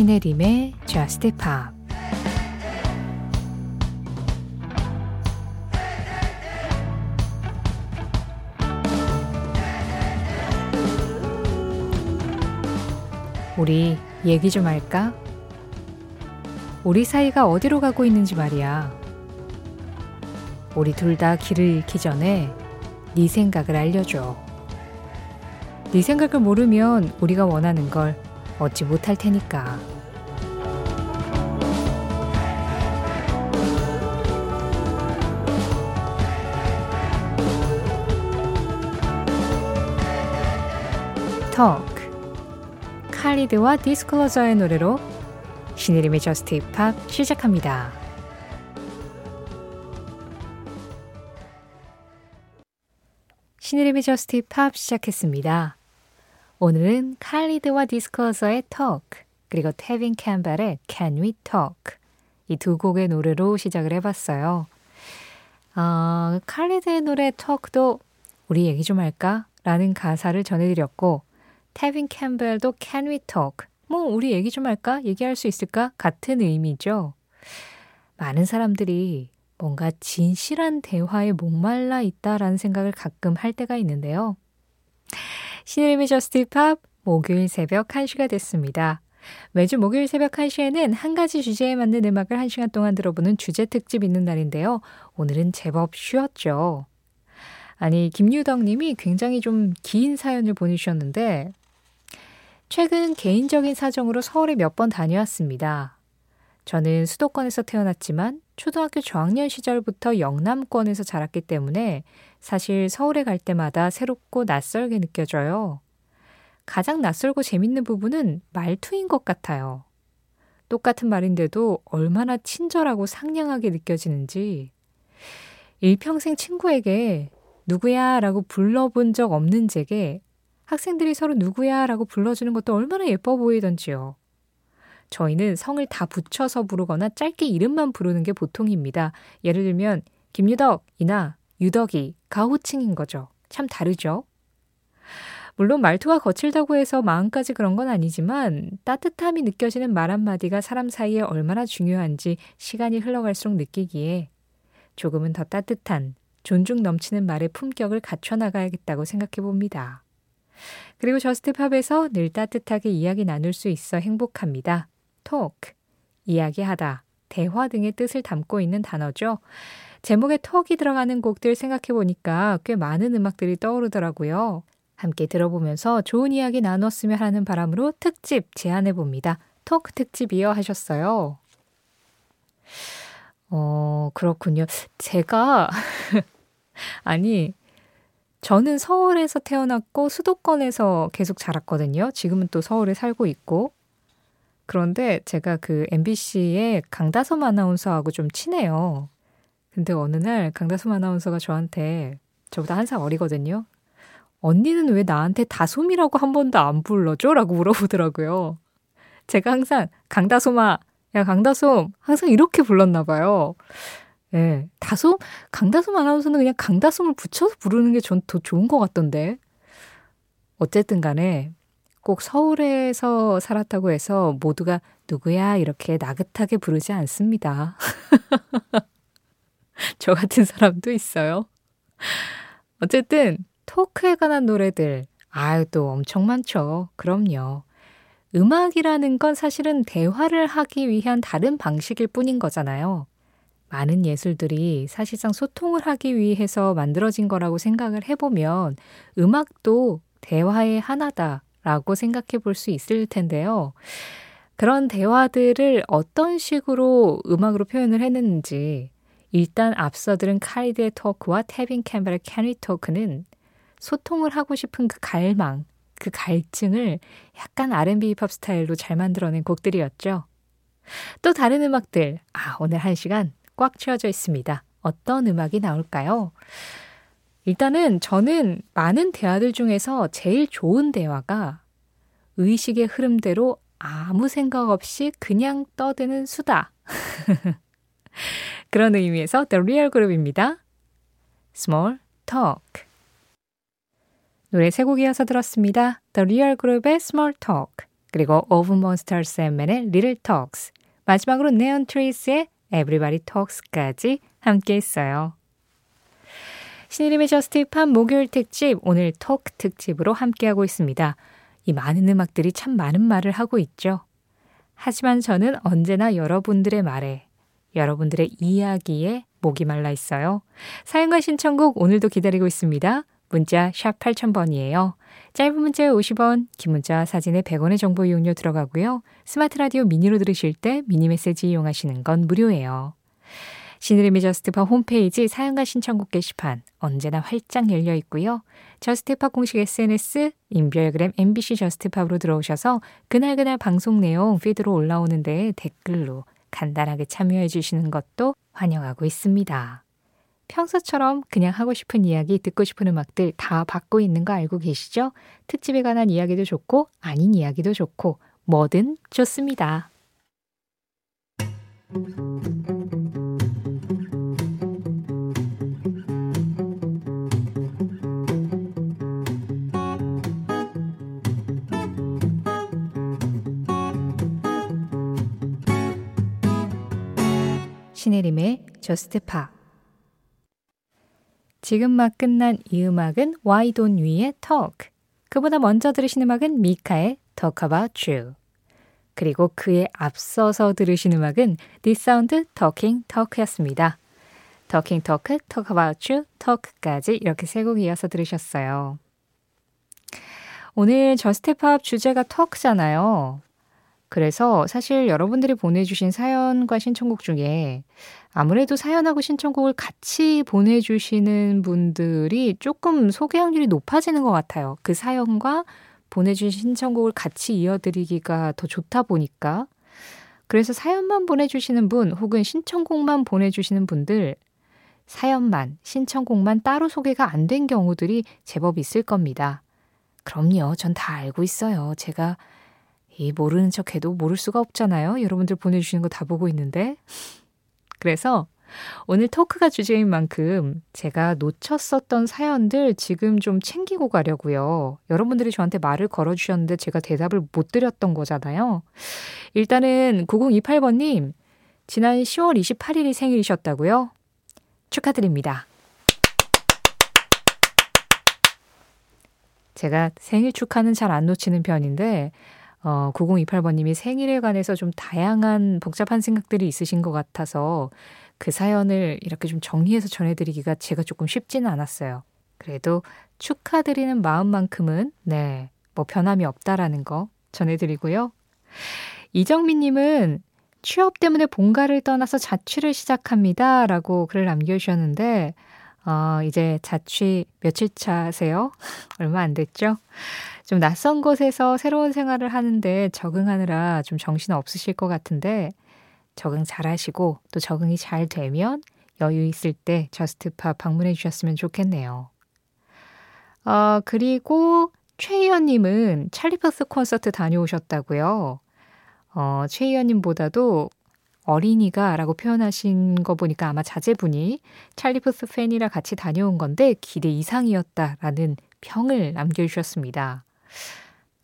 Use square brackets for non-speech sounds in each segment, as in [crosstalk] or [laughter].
신혜림의 Just Pop 우리 얘기 좀 할까? 우리 사이가 어디로 가고 있는지 말이야. 우리 둘 다 길을 잃기 전에 네 생각을 알려줘. 네 생각을 모르면 우리가 원하는 걸 얻지 못할 테니까. Talk 칼리드와 디스클로저의 노래로 신혜림의 Just Pop 시작합니다. 신혜림의 Just Pop 시작했습니다. 오늘은 칼리드와 디스클로저의 Talk 그리고 테빈 캠벨의 Can We Talk 이 두 곡의 노래로 시작을 해봤어요. 어, 칼리드의 노래 Talk도 우리 얘기 좀 할까? 라는 가사를 전해드렸고 테빈 캠벨도 Can We Talk 뭐 우리 얘기 좀 할까? 얘기할 수 있을까? 같은 의미죠. 많은 사람들이 뭔가 진실한 대화에 목말라 있다라는 생각을 가끔 할 때가 있는데요. 신의림의 저스트 팝 목요일 새벽 1시가 됐습니다. 매주 목요일 새벽 1시에는 한 가지 주제에 맞는 음악을 1시간 동안 들어보는 주제 특집 있는 날인데요. 오늘은 제법 쉬었죠. 아니, 김유덕 님이 굉장히 좀 긴 사연을 보내주셨는데, 최근 개인적인 사정으로 서울에 몇 번 다녀왔습니다. 저는 수도권에서 태어났지만 초등학교 저학년 시절부터 영남권에서 자랐기 때문에 사실 서울에 갈 때마다 새롭고 낯설게 느껴져요. 가장 낯설고 재밌는 부분은 말투인 것 같아요. 똑같은 말인데도 얼마나 친절하고 상냥하게 느껴지는지. 일평생 친구에게 누구야 라고 불러본 적 없는 제게 학생들이 서로 누구야 라고 불러주는 것도 얼마나 예뻐 보이던지요. 저희는 성을 다 붙여서 부르거나 짧게 이름만 부르는 게 보통입니다. 예를 들면 김유덕, 이나, 유덕이, 가호칭인 거죠. 참 다르죠? 물론 말투가 거칠다고 해서 마음까지 그런 건 아니지만 따뜻함이 느껴지는 말 한마디가 사람 사이에 얼마나 중요한지 시간이 흘러갈수록 느끼기에 조금은 더 따뜻한 존중 넘치는 말의 품격을 갖춰 나가야겠다고 생각해 봅니다. 그리고 저스트팝에서 늘 따뜻하게 이야기 나눌 수 있어 행복합니다. talk, 이야기하다, 대화 등의 뜻을 담고 있는 단어죠. 제목에 턱이 들어가는 곡들 생각해 보니까 꽤 많은 음악들이 떠오르더라고요. 함께 들어보면서 좋은 이야기 나눴으면 하는 바람으로 특집 제안해 봅니다. 톡 특집이요 하셨어요. 어, 그렇군요. 제가, [laughs] 아니, 저는 서울에서 태어났고 수도권에서 계속 자랐거든요. 지금은 또 서울에 살고 있고. 그런데 제가 그 MBC의 강다솜 아나운서하고 좀 친해요. 근데 어느 날 강다솜 아나운서가 저한테 저보다 한 살 어리거든요. 언니는 왜 나한테 다솜이라고 한 번도 안 불러줘? 라고 물어보더라고요. 제가 항상 강다솜아, 야 강다솜 항상 이렇게 불렀나 봐요. 예, 다솜 강다솜 아나운서는 그냥 강다솜을 붙여서 부르는 게 전 더 좋은 것 같던데. 어쨌든 간에 꼭 서울에서 살았다고 해서 모두가 누구야 이렇게 나긋하게 부르지 않습니다. [laughs] 저 같은 사람도 있어요. 어쨌든 토크에 관한 노래들 아유 또 엄청 많죠. 그럼요. 음악이라는 건 사실은 대화를 하기 위한 다른 방식일 뿐인 거잖아요. 많은 예술들이 사실상 소통을 하기 위해서 만들어진 거라고 생각을 해보면 음악도 대화의 하나다라고 생각해 볼 수 있을 텐데요. 그런 대화들을 어떤 식으로 음악으로 표현을 했는지 일단 앞서 들은 칼리드의 Talk와 테빈 캠벨의 Can We Talk는 소통을 하고 싶은 그 갈망, 그 갈증을 약간 R&B 힙합 스타일로 잘 만들어낸 곡들이었죠. 또 다른 음악들, 아, 오늘 한 시간 꽉 채워져 있습니다. 어떤 음악이 나올까요? 일단은 저는 많은 대화들 중에서 제일 좋은 대화가 의식의 흐름대로 아무 생각 없이 그냥 떠드는 수다. [laughs] 그런 의미에서 The Real Group입니다. Small Talk. 노래 세 곡 이어서 들었습니다. The Real Group의 Small Talk, 그리고 Of Monsters and Men의 Little Talks, 마지막으로 네온 트리즈의 Everybody Talks까지 함께 했어요. 신혜림의 Just Pop 목요일 특집, 오늘 Talk 특집으로 함께하고 있습니다. 이 많은 음악들이 참 많은 말을 하고 있죠. 하지만 저는 언제나 여러분들의 말에, 여러분들의 이야기에 목이 말라 있어요. 사연과 신청곡 오늘도 기다리고 있습니다. 문자 샵 8000번이에요. 짧은 문자에 50원, 긴 문자 사진에 100원의 정보 이용료 들어가고요. 스마트 라디오 미니로 들으실 때 미니 메시지 이용하시는 건 무료예요. 신혜림의 Just Pop 홈페이지 사연과 신청곡 게시판 언제나 활짝 열려 있고요. Just Pop 공식 SNS 인별그램 MBC Just Pop으로 들어오셔서 그날그날 방송 내용 피드로 올라오는데 댓글로 간단하게 참여해 주시는 것도 환영하고 있습니다. 평소처럼 그냥 하고 싶은 이야기, 듣고 싶은 음악들 다 받고 있는 거 알고 계시죠? 특집에 관한 이야기도 좋고, 아닌 이야기도 좋고, 뭐든 좋습니다. 신혜림의 Just Pop 지금 막 끝난 이 음악은 Why Don't We의 Talk. 그보다 먼저 들으신 음악은 미카의 Talk About You. 그리고 그에 앞서서 들으신 음악은 This Sound Talking Talk였습니다. Talking Talk, Talk About You, Talk까지 이렇게 세 곡 이어서 들으셨어요. 오늘 Just Pop 주제가 Talk잖아요. 그래서 사실 여러분들이 보내주신 사연과 신청곡 중에 아무래도 사연하고 신청곡을 같이 보내주시는 분들이 조금 소개 확률이 높아지는 것 같아요. 그 사연과 보내주신 신청곡을 같이 이어드리기가 더 좋다 보니까. 그래서 사연만 보내주시는 분 혹은 신청곡만 보내주시는 분들 사연만, 신청곡만 따로 소개가 안 된 경우들이 제법 있을 겁니다. 그럼요. 전 다 알고 있어요. 제가 이 모르는 척 해도 모를 수가 없잖아요. 여러분들 보내주시는 거 다 보고 있는데. 그래서 오늘 토크가 주제인 만큼 제가 놓쳤었던 사연들 지금 좀 챙기고 가려고요. 여러분들이 저한테 말을 걸어주셨는데 제가 대답을 못 드렸던 거잖아요. 일단은 9028번님, 지난 10월 28일이 생일이셨다고요? 축하드립니다. 제가 생일 축하는 잘 안 놓치는 편인데, 어, 9028번님이 생일에 관해서 좀 다양한 복잡한 생각들이 있으신 것 같아서 그 사연을 이렇게 좀 정리해서 전해드리기가 제가 조금 쉽지는 않았어요. 그래도 축하드리는 마음만큼은, 네, 뭐 변함이 없다라는 거 전해드리고요. 이정민님은 취업 때문에 본가를 떠나서 자취를 시작합니다. 라고 글을 남겨주셨는데, 어, 이제 자취 며칠 차세요? [laughs] 얼마 안 됐죠? 좀 낯선 곳에서 새로운 생활을 하는데 적응하느라 좀 정신 없으실 것 같은데 적응 잘 하시고 또 적응이 잘 되면 여유 있을 때 Just Pop 방문해 주셨으면 좋겠네요. 어, 그리고 최희연님은 Charlie Puth 콘서트 다녀오셨다고요. 어, 최희연님보다도 어린이가 라고 표현하신 거 보니까 아마 자제분이 찰리퍼스 팬이라 같이 다녀온 건데 기대 이상이었다라는 평을 남겨주셨습니다.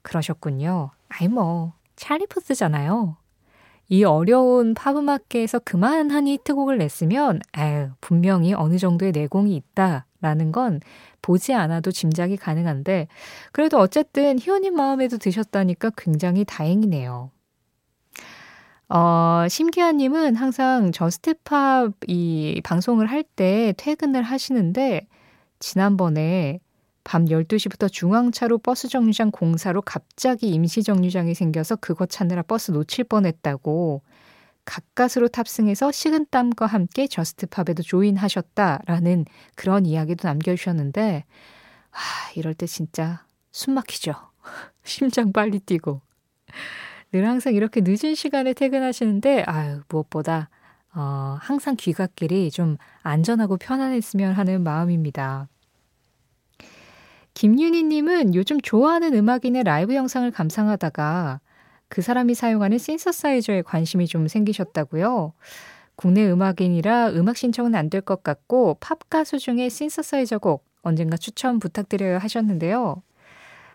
그러셨군요. 아이 뭐 찰리푸스잖아요. 이 어려운 팝음악계에서 그만한 히트곡을 냈으면 아유 분명히 어느 정도의 내공이 있다라는 건 보지 않아도 짐작이 가능한데 그래도 어쨌든 희원님 마음에도 드셨다니까 굉장히 다행이네요. 어, 심기아님은 항상 Just Pop 이 방송을 할 때 퇴근을 하시는데 지난번에 밤 12시부터 중앙차로 버스 정류장 공사로 갑자기 임시 정류장이 생겨서 그거 찾느라 버스 놓칠 뻔했다고 가까스로 탑승해서 식은땀과 함께 Just Pop에도 조인하셨다라는 그런 이야기도 남겨주셨는데 아 이럴 때 진짜 숨 막히죠. [laughs] 심장 빨리 뛰고 늘 항상 이렇게 늦은 시간에 퇴근하시는데 아유 무엇보다 어, 항상 귀갓길이 좀 안전하고 편안했으면 하는 마음입니다. 김윤희님은 요즘 좋아하는 음악인의 라이브 영상을 감상하다가 그 사람이 사용하는 신서사이저에 관심이 좀 생기셨다고요. 국내 음악인이라 음악 신청은 안 될 것 같고 팝 가수 중에 신서사이저 곡 언젠가 추천 부탁드려요 하셨는데요.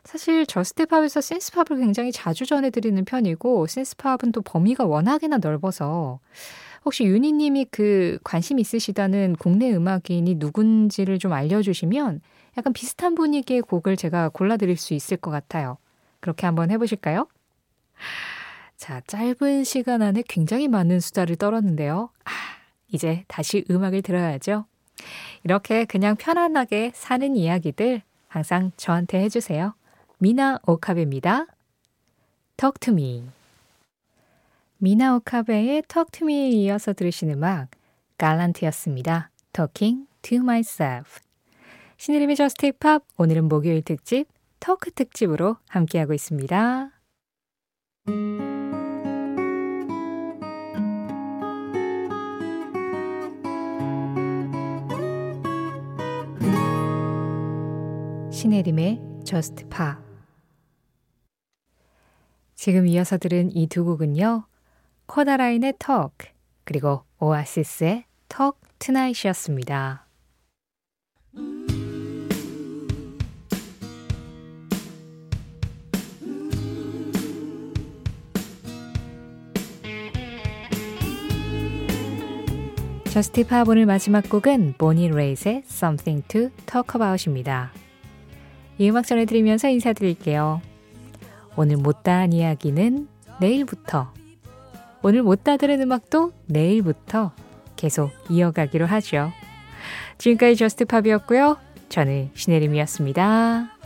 사실 저스트팝에서 신스팝을 굉장히 자주 전해드리는 편이고 신스팝은 또 범위가 워낙에나 넓어서 혹시 유니님이 그 관심 있으시다는 국내 음악인이 누군지를 좀 알려주시면 약간 비슷한 분위기의 곡을 제가 골라드릴 수 있을 것 같아요. 그렇게 한번 해보실까요? 자, 짧은 시간 안에 굉장히 많은 수다를 떨었는데요. 아, 이제 다시 음악을 들어야죠. 이렇게 그냥 편안하게 사는 이야기들 항상 저한테 해주세요. Mina Okabe입니다. Talk to me. Mina Okabe의 Talk to me에 이어서 들으신 음악 Gallant였습니다. Talking to myself. 신혜림의 Just Pop 오늘은 목요일 특집 토크 특집으로 함께하고 있습니다. 신혜림의 Just Pop 지금 이어서 들은 이 두 곡은요. 코다라인의 Talk 그리고 오아시스의 Talk Tonight이었습니다. 저스티 팝 오늘 마지막 곡은 보니 레이스의 Something to Talk About입니다. 이 음악 전해드리면서 인사드릴게요. 오늘 못다한 이야기는 내일부터 오늘 못다 들은 음악도 내일부터 계속 이어가기로 하죠. 지금까지 저스트 팝이었고요. 저는 신혜림이었습니다.